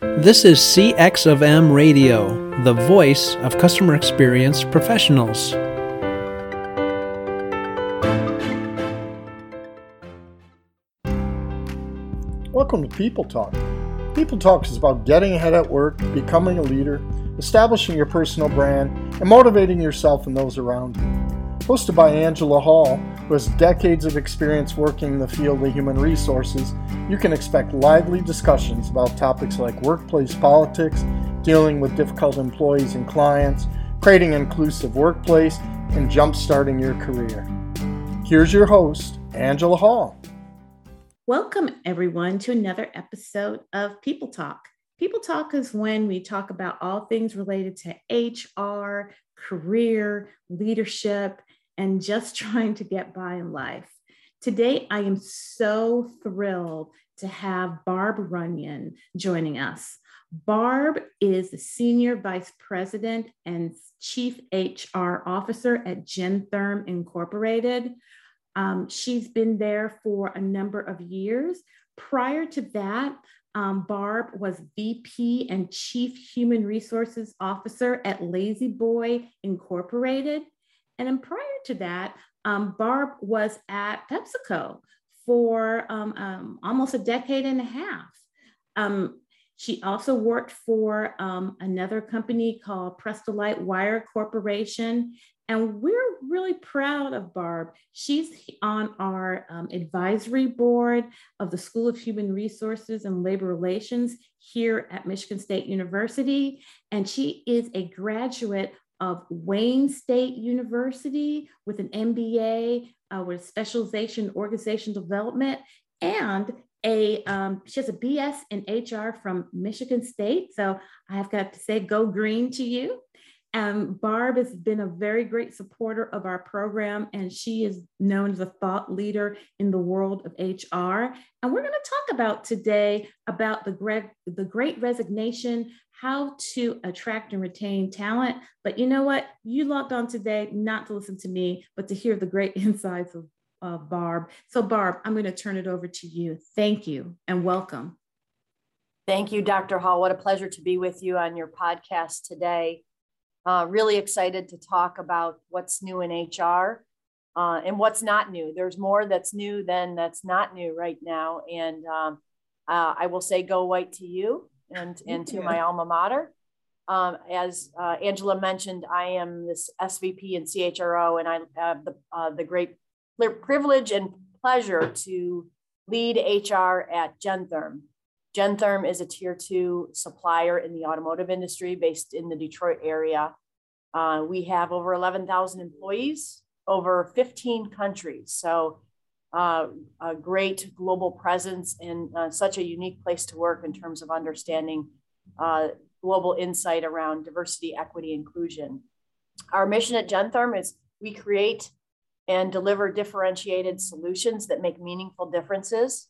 This is CX of M Radio, the voice of customer experience professionals. Welcome to People Talk. People Talk is about getting ahead at work, becoming a leader, establishing your personal brand, and motivating yourself and those around you. Hosted by Angela Hall, who has decades of experience working in the field of human resources, you can expect lively discussions about topics like workplace politics, dealing with difficult employees and clients, creating an inclusive workplace, and jumpstarting your career. Here's your host, Angela Hall. Welcome, everyone, to another episode of People Talk. People Talk is when we talk about all things related to HR, career, leadership, and just trying to get by in life. Today, I am so thrilled to have Barb Runyon joining us. Barb is the Senior Vice President and Chief HR Officer at Gentherm Incorporated. Um, she's been there for a number of years. Prior to that, um, Barb was VP and Chief Human Resources Officer at La-Z-Boy Incorporated. And then prior to that, um, Barb was at PepsiCo for um, um, almost a decade and a half. Um, she also worked for um, another company called Prestolite Wire Corporation. And we're really proud of Barb. She's on our um, advisory board of the School of Human Resources and Labor Relations here at Michigan State University. And she is a graduate of Wayne State University with an MBA uh, with specialization in organization development and a um, she has a BS in HR from Michigan State. So I've got to say, go green to you. Um, Barb has been a very great supporter of our program, and she is known as a thought leader in the world of HR. And we're going to talk about today about the the great resignation, how to attract and retain talent. But you know what? You logged on today not to listen to me, but to hear the great insights of Barb. So, Barb, I'm going to turn it over to you. Thank you and welcome. Thank you, Dr. Hall. What a pleasure to be with you on your podcast today. Uh, really excited to talk about what's new in HR uh, and what's not new. There's more that's new than that's not new right now. And um, uh, I will say, go white to you and, and to my alma mater. Um, as uh, Angela mentioned, I am this SVP and CHRO, and I have the, uh, the great privilege and pleasure to lead HR at Gentherm. Gentherm is a tier two supplier in the automotive industry based in the Detroit area. Uh, we have over 11,000 employees, over 15 countries. So uh, a great global presence and uh, such a unique place to work in terms of understanding uh, global insight around diversity, equity, inclusion. Our mission at Gentherm is we create and deliver differentiated solutions that make meaningful differences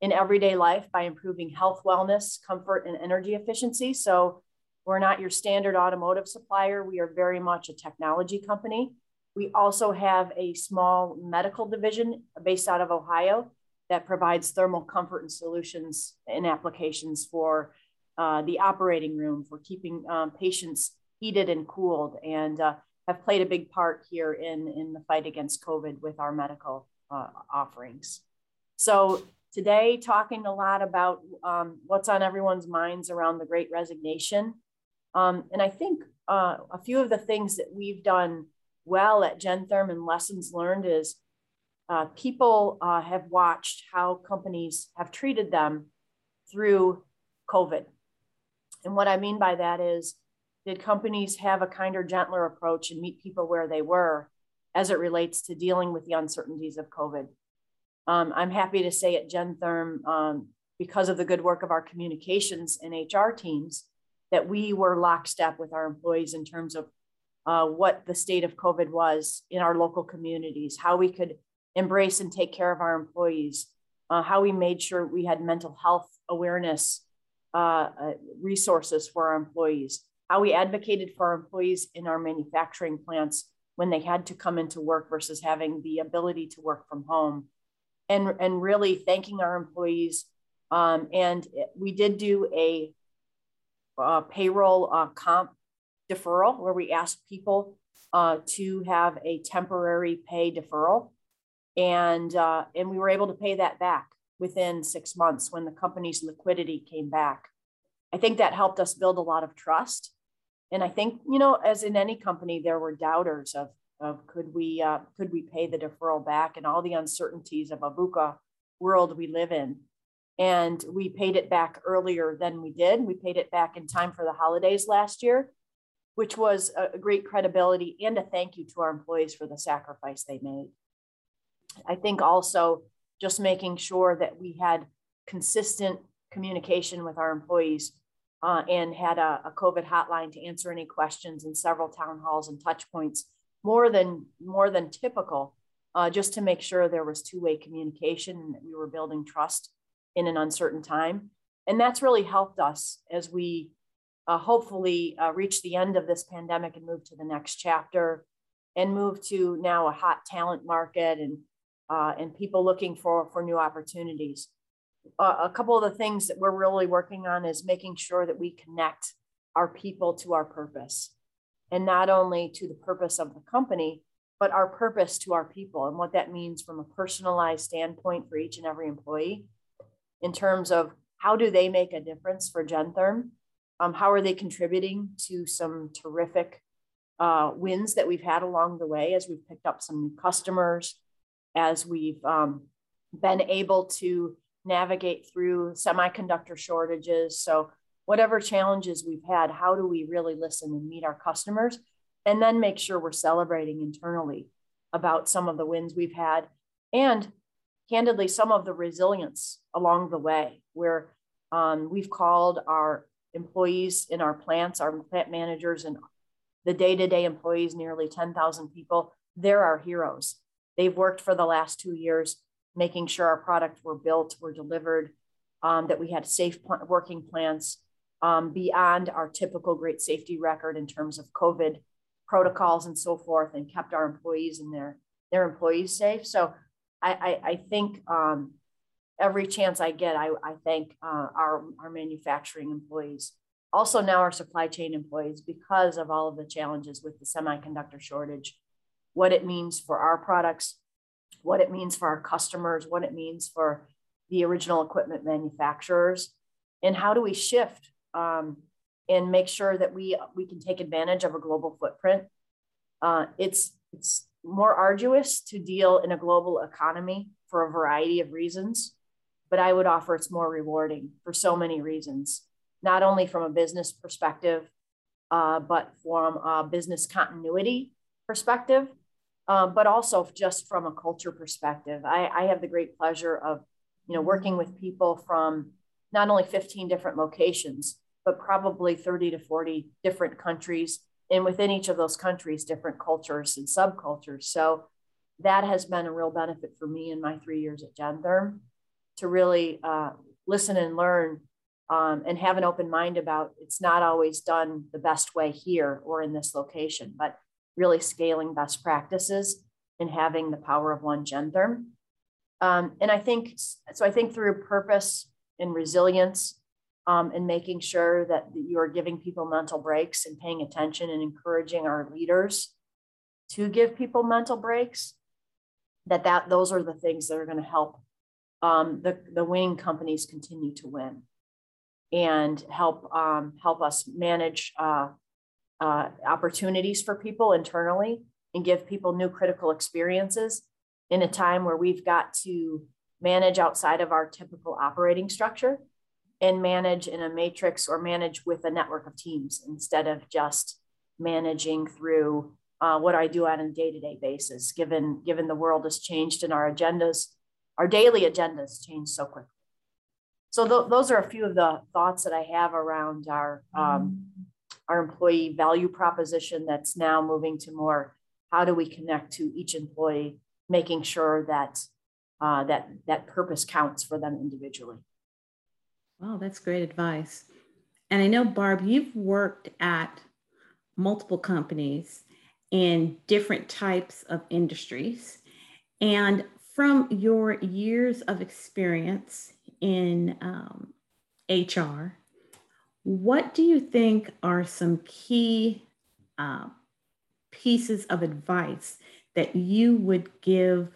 in everyday life by improving health, wellness, comfort, and energy efficiency. So we're not your standard automotive supplier. We are very much a technology company we also have a small medical division based out of Ohio that provides thermal comfort and solutions and applications for uh, the operating room for keeping um, patients heated and cooled and uh, have played a big part here in, in the fight against COVID with our medical uh, offerings. So today talking a lot about um, what's on everyone's minds around the great resignation. Um, and I think uh, a few of the things that we've done well at Gentherm and lessons learned is uh, people uh, have watched how companies have treated them through COVID. And what I mean by that is, did companies have a kinder, gentler approach and meet people where they were as it relates to dealing with the uncertainties of COVID? Um, I'm happy to say at Gentherm, um, because of the good work of our communications and HR teams, that we were lockstep with our employees in terms of uh, what the state of COVID was in our local communities, how we could embrace and take care of our employees, uh, how we made sure we had mental health awareness uh, uh, resources for our employees, how we advocated for our employees in our manufacturing plants when they had to come into work versus having the ability to work from home, and, and really thanking our employees. Um, and we did do a uh, payroll uh, comp deferral, where we asked people uh, to have a temporary pay deferral, and uh, and we were able to pay that back within six months when the company's liquidity came back. I think that helped us build a lot of trust, and I think you know, as in any company, there were doubters of of could we uh, could we pay the deferral back and all the uncertainties of a VUCA world we live in. And we paid it back earlier than we did. We paid it back in time for the holidays last year, which was a great credibility and a thank you to our employees for the sacrifice they made. I think also just making sure that we had consistent communication with our employees uh, and had a, a, COVID hotline to answer any questions in several town halls and touch points more than more than typical, uh, just to make sure there was two-way communication and that we were building trust in an uncertain time. And that's really helped us as we uh, hopefully uh, reach the end of this pandemic and move to the next chapter and move to now a hot talent market and uh, and people looking for for new opportunities. A couple of the things that we're really working on is making sure that we connect our people to our purpose and not only to the purpose of the company, but our purpose to our people and what that means from a personalized standpoint for each and every employee in terms of how do they make a difference for Gentherm? Um, how are they contributing to some terrific uh, wins that we've had along the way as we've picked up some new customers, as we've um, been able to navigate through semiconductor shortages. So whatever challenges we've had, how do we really listen and meet our customers? And then make sure we're celebrating internally about some of the wins we've had and candidly some of the resilience along the way where um, we've called our employees in our plants, our plant managers and the day-to-day employees, nearly 10,000 people, they're our heroes. They've worked for the last two years, making sure our products were built, were delivered, um, that we had safe working plants, um, beyond our typical great safety record in terms of COVID protocols and so forth, and kept our employees and their their employees safe. So I, I, I think um, every chance I get, I, I thank uh, our, our manufacturing employees. Also now our supply chain employees because of all of the challenges with the semiconductor shortage, what it means for our products, what it means for our customers, what it means for the original equipment manufacturers, and how do we shift um, and make sure that we we can take advantage of a global footprint. Uh, it's it's more arduous to deal in a global economy for a variety of reasons, but I would offer it's more rewarding for so many reasons, not only from a business perspective, uh, but from a business continuity perspective, uh, but also just from a culture perspective. I, I have the great pleasure of, you know, working with people from not only 15 different locations, but probably 30 to 40 different countries. And within each of those countries, different cultures and subcultures. So that has been a real benefit for me in my three years at Gentherm to really uh, listen and learn um, and have an open mind about it's not always done the best way here or in this location, but really scaling best practices and having the power of one Gentherm. Um, and I think so. I think through purpose and resilience um, and making sure that you are giving people mental breaks and paying attention and encouraging our leaders to give people mental breaks that that those are the things that are going to help um, the, the winning companies continue to win and help um, help us manage uh, uh, opportunities for people internally and give people new critical experiences in a time where we've got to manage outside of our typical operating structure and manage in a matrix or manage with a network of teams instead of just managing through uh, what I do on a day-to-day basis, given, given the world has changed and our agendas, our daily agendas change so quickly. So th- those are a few of the thoughts that I have around our, um, our employee value proposition that's now moving to more, how do we connect to each employee, making sure that, uh, that, that purpose counts for them individually. Wow, that's great advice. And I know, Barb, you've worked at multiple companies in different types of industries. And from your years of experience in um, HR, What do you think are some key uh, pieces of advice that you would give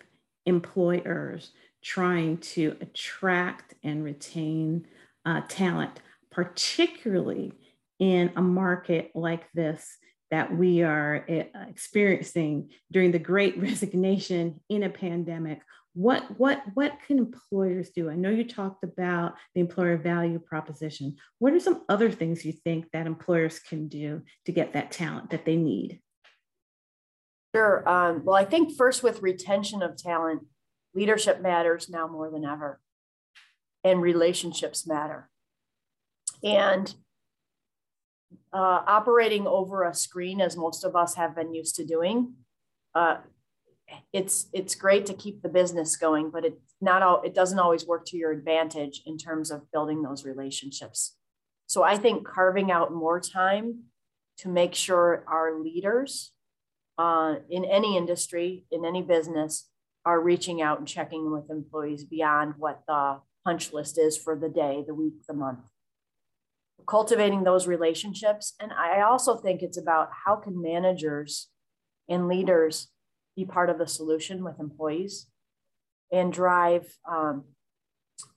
employers trying to attract and retain uh, talent, particularly in a market like this that we are uh, experiencing during the great resignation in a pandemic. What what what can employers do? I know you talked about the employer value proposition. What are some other things you think that employers can do to get that talent that they need? Sure um, well i think first with retention of talent leadership matters now more than ever and relationships matter. And uh, operating over a screen as most of us have been used to doing uh, it's it's great to keep the business going, but it's not all it doesn't always work to your advantage in terms of building those relationships. So I think carving out more time to make sure our leaders uh, in any industry, in any business, are reaching out and checking with employees beyond what the punch list is for the day, the week, the month. Cultivating those relationships. And I also think it's about how can managers and leaders be part of the solution with employees and drive um,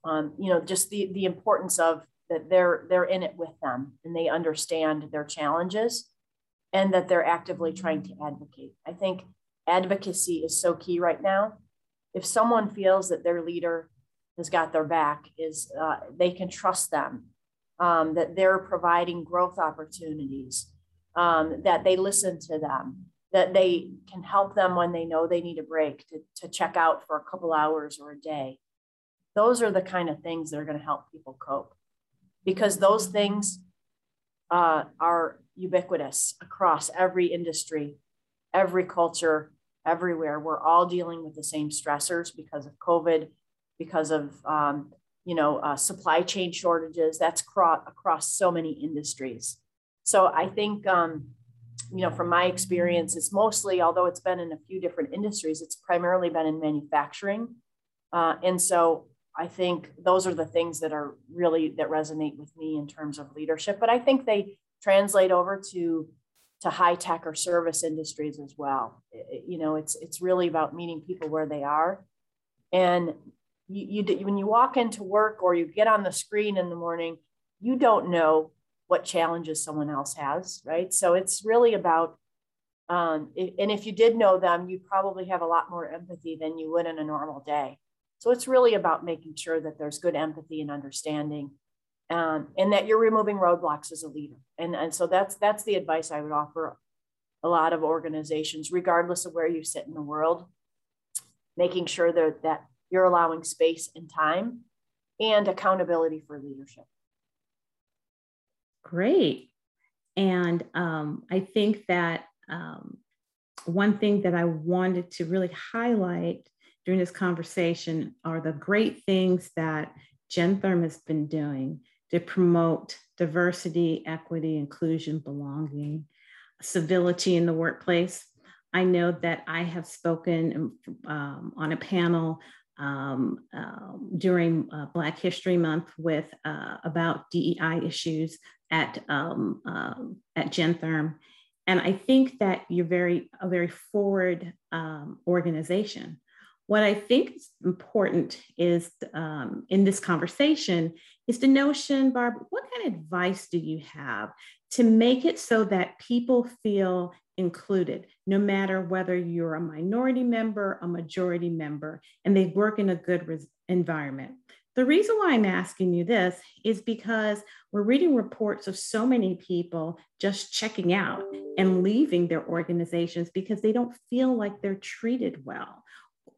um, you know just the the importance of that they're they're in it with them and they understand their challenges and that they're actively trying to advocate i think advocacy is so key right now if someone feels that their leader has got their back is uh, they can trust them um, that they're providing growth opportunities um, that they listen to them that they can help them when they know they need a break to, to check out for a couple hours or a day. Those are the kind of things that are going to help people cope because those things uh, are ubiquitous across every industry, every culture, everywhere. We're all dealing with the same stressors because of COVID, because of um, you know uh, supply chain shortages. That's across, across so many industries. So I think um, you know, from my experience, it's mostly, although it's been in a few different industries, it's primarily been in manufacturing. Uh, and so I think those are the things that are really that resonate with me in terms of leadership. But I think they translate over to to high tech or service industries as well. It, you know, it's it's really about meeting people where they are, and you, you when you walk into work or you get on the screen in the morning, you don't know what challenges someone else has, right? So it's really about, um, and if you did know them, you'd probably have a lot more empathy than you would in a normal day. So it's really about making sure that there's good empathy and understanding, um, and that you're removing roadblocks as a leader. And, and so that's that's the advice I would offer a lot of organizations, regardless of where you sit in the world, making sure that, that you're allowing space and time and accountability for leadership. Great. And um, I think that um, one thing that I wanted to really highlight during this conversation are the great things that Gentherm has been doing to promote diversity, equity, inclusion, belonging, civility in the workplace. I know that I have spoken um, on a panel um, uh, during uh, Black History Month with uh, about DEI issues at um, um, at Gentherm, and I think that you're very a very forward um, organization. What I think is important is um, in this conversation is the notion, Barb. What kind of advice do you have to make it so that people feel included, no matter whether you're a minority member, a majority member, and they work in a good res- environment. The reason why I'm asking you this is because we're reading reports of so many people just checking out and leaving their organizations because they don't feel like they're treated well.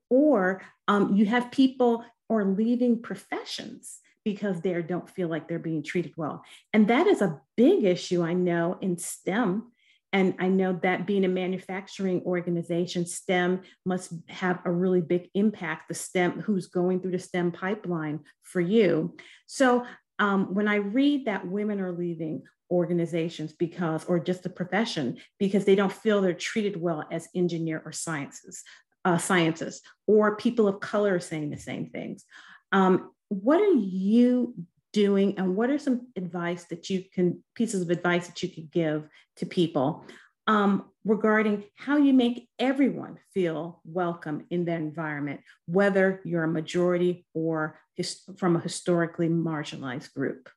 Or um, you have people or leaving professions because they don't feel like they're being treated well. And that is a big issue, I know, in STEM and I know that being a manufacturing organization, STEM must have a really big impact, the STEM, who's going through the STEM pipeline for you. So um, when I read that women are leaving organizations because, or just the profession, because they don't feel they're treated well as engineer or sciences, uh, scientists, or people of color saying the same things. Um, what are you doing and what are some advice that you can pieces of advice that you could give to people um, regarding how you make everyone feel welcome in that environment whether you're a majority or his, from a historically marginalized group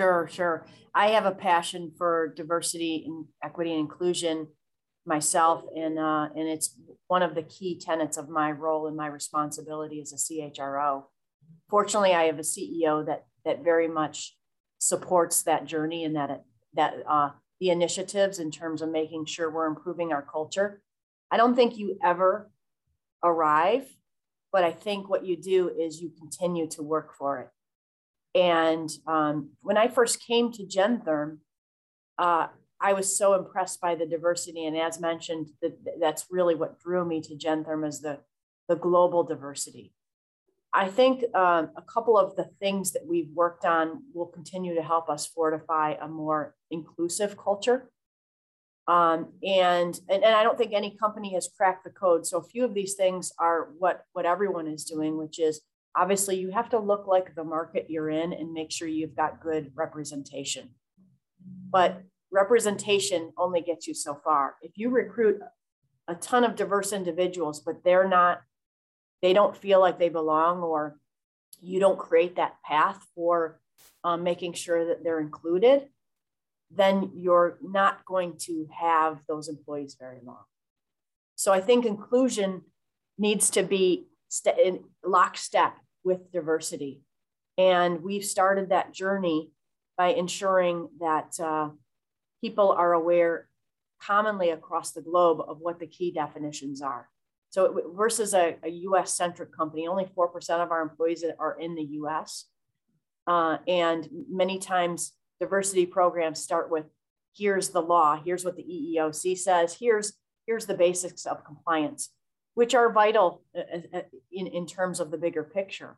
Sure, sure. I have a passion for diversity and equity and inclusion myself, and uh, and it's one of the key tenets of my role and my responsibility as a CHRO. Fortunately, I have a CEO that that very much supports that journey and that that uh, the initiatives in terms of making sure we're improving our culture. I don't think you ever arrive, but I think what you do is you continue to work for it. And um, when I first came to Gentherm, uh, I was so impressed by the diversity. And as mentioned, that, that's really what drew me to Gentherm is the, the global diversity. I think um, a couple of the things that we've worked on will continue to help us fortify a more inclusive culture. Um, and, and, and I don't think any company has cracked the code. So a few of these things are what, what everyone is doing, which is obviously you have to look like the market you're in and make sure you've got good representation. But representation only gets you so far. If you recruit a ton of diverse individuals, but they're not, they don't feel like they belong, or you don't create that path for um, making sure that they're included, then you're not going to have those employees very long. So I think inclusion needs to be st- in lockstep with diversity. And we've started that journey by ensuring that uh, people are aware commonly across the globe of what the key definitions are. So versus a, a US centric company, only 4% of our employees are in the US. Uh, and many times diversity programs start with here's the law, here's what the EEOC says, here's, here's the basics of compliance which are vital uh, uh, uh, in, in terms of the bigger picture.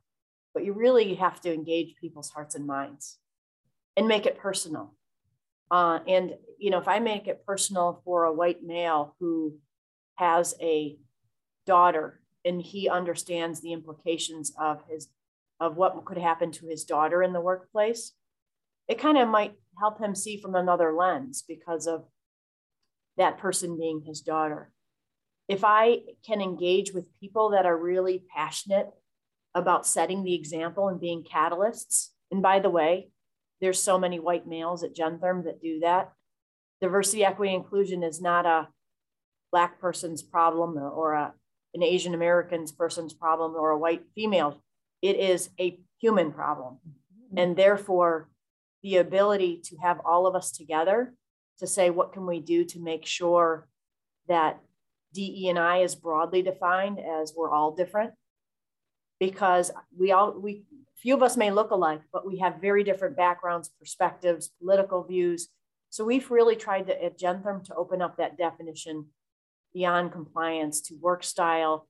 But you really have to engage people's hearts and minds and make it personal. Uh, and, you know, if I make it personal for a white male who has a daughter and he understands the implications of his of what could happen to his daughter in the workplace it kind of might help him see from another lens because of that person being his daughter. If I can engage with people that are really passionate about setting the example and being catalysts, and by the way, there's so many white males at Gentherm that do that. Diversity, equity, inclusion is not a black person's problem or a, an Asian American's person's problem or a white female. It is a human problem. Mm-hmm. And therefore, the ability to have all of us together to say, what can we do to make sure that DE and I is broadly defined as we're all different because we all we few of us may look alike, but we have very different backgrounds, perspectives, political views. So we've really tried to at Gentherm to open up that definition beyond compliance to work style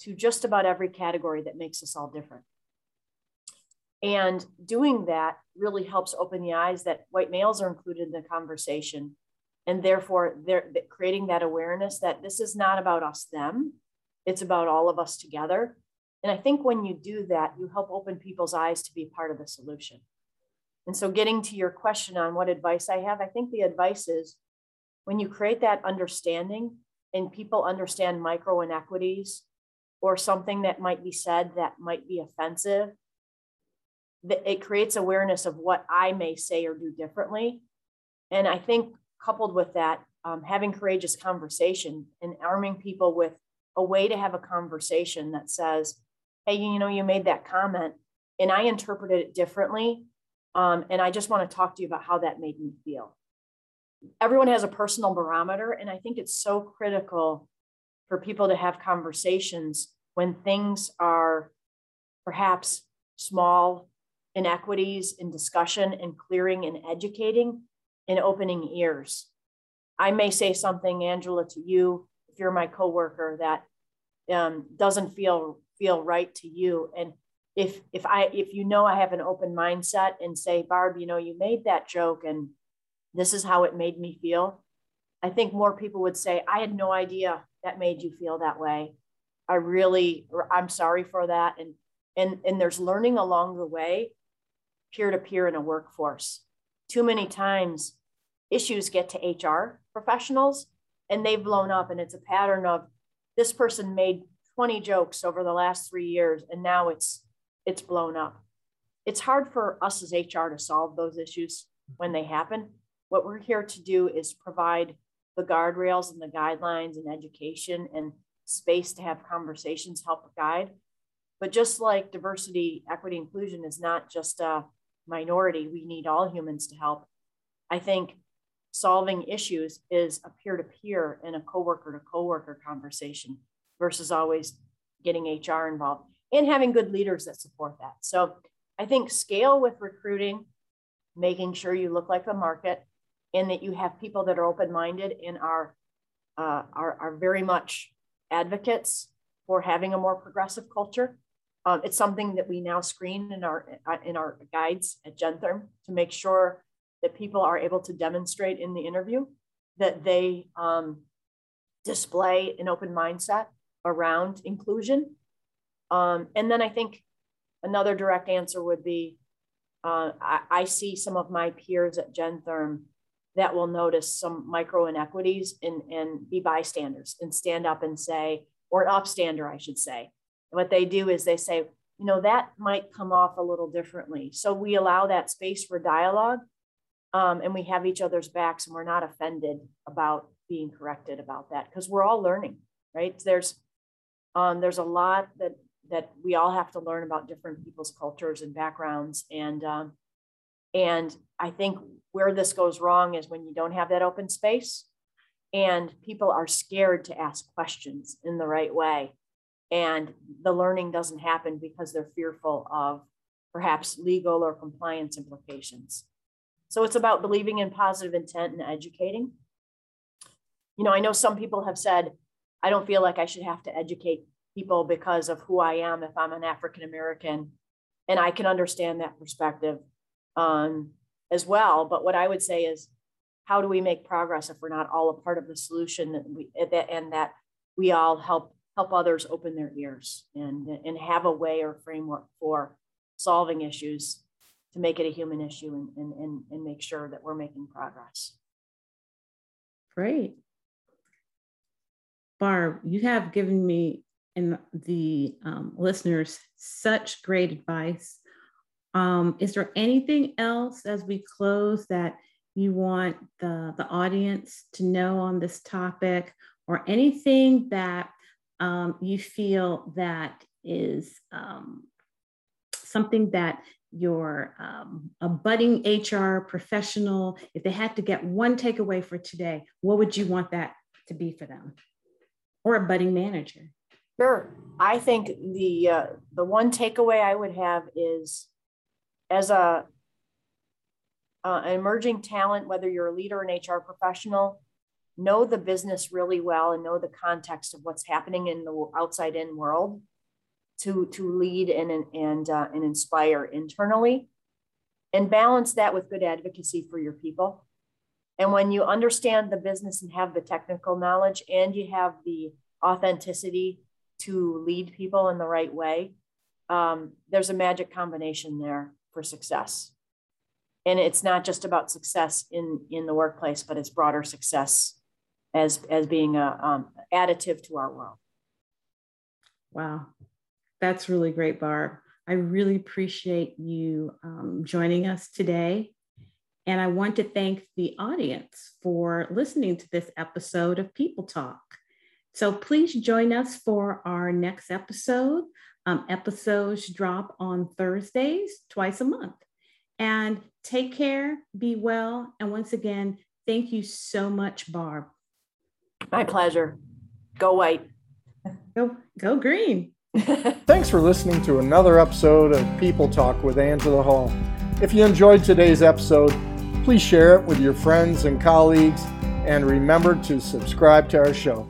to just about every category that makes us all different. And doing that really helps open the eyes that white males are included in the conversation and therefore they're creating that awareness that this is not about us them it's about all of us together and i think when you do that you help open people's eyes to be part of the solution. And so getting to your question on what advice i have i think the advice is when you create that understanding and people understand micro inequities or something that might be said that might be offensive it creates awareness of what i may say or do differently. And i think coupled with that, um, having courageous conversation and arming people with a way to have a conversation that says, hey, you know, you made that comment and I interpreted it differently. Um, and I just want to talk to you about how that made me feel. Everyone has a personal barometer. And I think it's so critical for people to have conversations when things are perhaps small inequities in discussion and clearing and educating and opening ears. I may say something, Angela, to you, if you're my coworker, that um, doesn't feel feel right to you. And if if I if you know I have an open mindset and say, Barb, you know, you made that joke and this is how it made me feel, I think more people would say, I had no idea that made you feel that way. I really, I'm sorry for that. And and, and there's learning along the way, peer to peer in a workforce. Too many times, issues get to HR professionals and they've blown up, and it's a pattern of this person made 20 jokes over the last three years, and now it's it's blown up. It's hard for us as HR to solve those issues when they happen. What we're here to do is provide the guardrails and the guidelines and education and space to have conversations help guide. But just like diversity, equity, inclusion is not just a minority, we need all humans to help. I think solving issues is a peer to peer and a coworker to coworker conversation versus always getting HR involved and having good leaders that support that. So I think scale with recruiting, making sure you look like the market and that you have people that are open minded and are, uh, are, are very much advocates for having a more progressive culture. Um, it's something that we now screen in our uh, in our guides at Gentherm to make sure that people are able to demonstrate in the interview that they um, display an open mindset around inclusion. Um, and then I think another direct answer would be uh, I, I, see some of my peers at Gentherm that will notice some micro inequities and, and be bystanders and stand up and say, or an upstander, I should say. What they do is they say, you know, that might come off a little differently. So we allow that space for dialogue um, and we have each other's backs and we're not offended about being corrected about that because we're all learning, right? There's um, there's a lot that that we all have to learn about different people's cultures and backgrounds and um, and I think where this goes wrong is when you don't have that open space and people are scared to ask questions in the right way. And the learning doesn't happen because they're fearful of perhaps legal or compliance implications. So it's about believing in positive intent and educating. You know, I know some people have said, I don't feel like I should have to educate people because of who I am if I'm an African American. And I can understand that perspective um, as well. But what I would say is, how do we make progress if we're not all a part of the solution and, we, and that we all help help others open their ears and, and have a way or framework for solving issues to make it a human issue and, and, and, and make sure that we're making progress. Great. Barb, you have given me and the um, listeners such great advice um, is there anything else as we close that you want the, the audience to know on this topic or anything that um, you feel that is um, something that your um, a budding HR professional, if they had to get one takeaway for today, what would you want that to be for them? Or a budding manager? Sure. I think the uh, the one takeaway I would have is as a uh, an emerging talent, whether you're a leader, an HR professional, know the business really well and know the context of what's happening in the outside in world to, to lead and, and, uh, and inspire internally and balance that with good advocacy for your people. And when you understand the business and have the technical knowledge and you have the authenticity to lead people in the right way, um, there's a magic combination there for success. And it's not just about success in, in the workplace, but it's broader success as, as being a um, additive to our world. Wow, that's really great, Barb. I really appreciate you um, joining us today. And I want to thank the audience for listening to this episode of People Talk. So please join us for our next episode. Um, episodes drop on Thursdays, twice a month. And take care, be well. And once again, thank you so much, Barb. My pleasure. Go white. Go, go green. Thanks for listening to another episode of People Talk with Angela Hall. If you enjoyed today's episode, please share it with your friends and colleagues, and remember to subscribe to our show.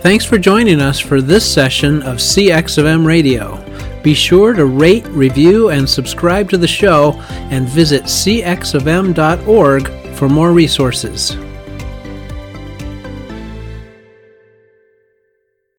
Thanks for joining us for this session of CX of M Radio. Be sure to rate, review, and subscribe to the show and visit cxofm.org for more resources.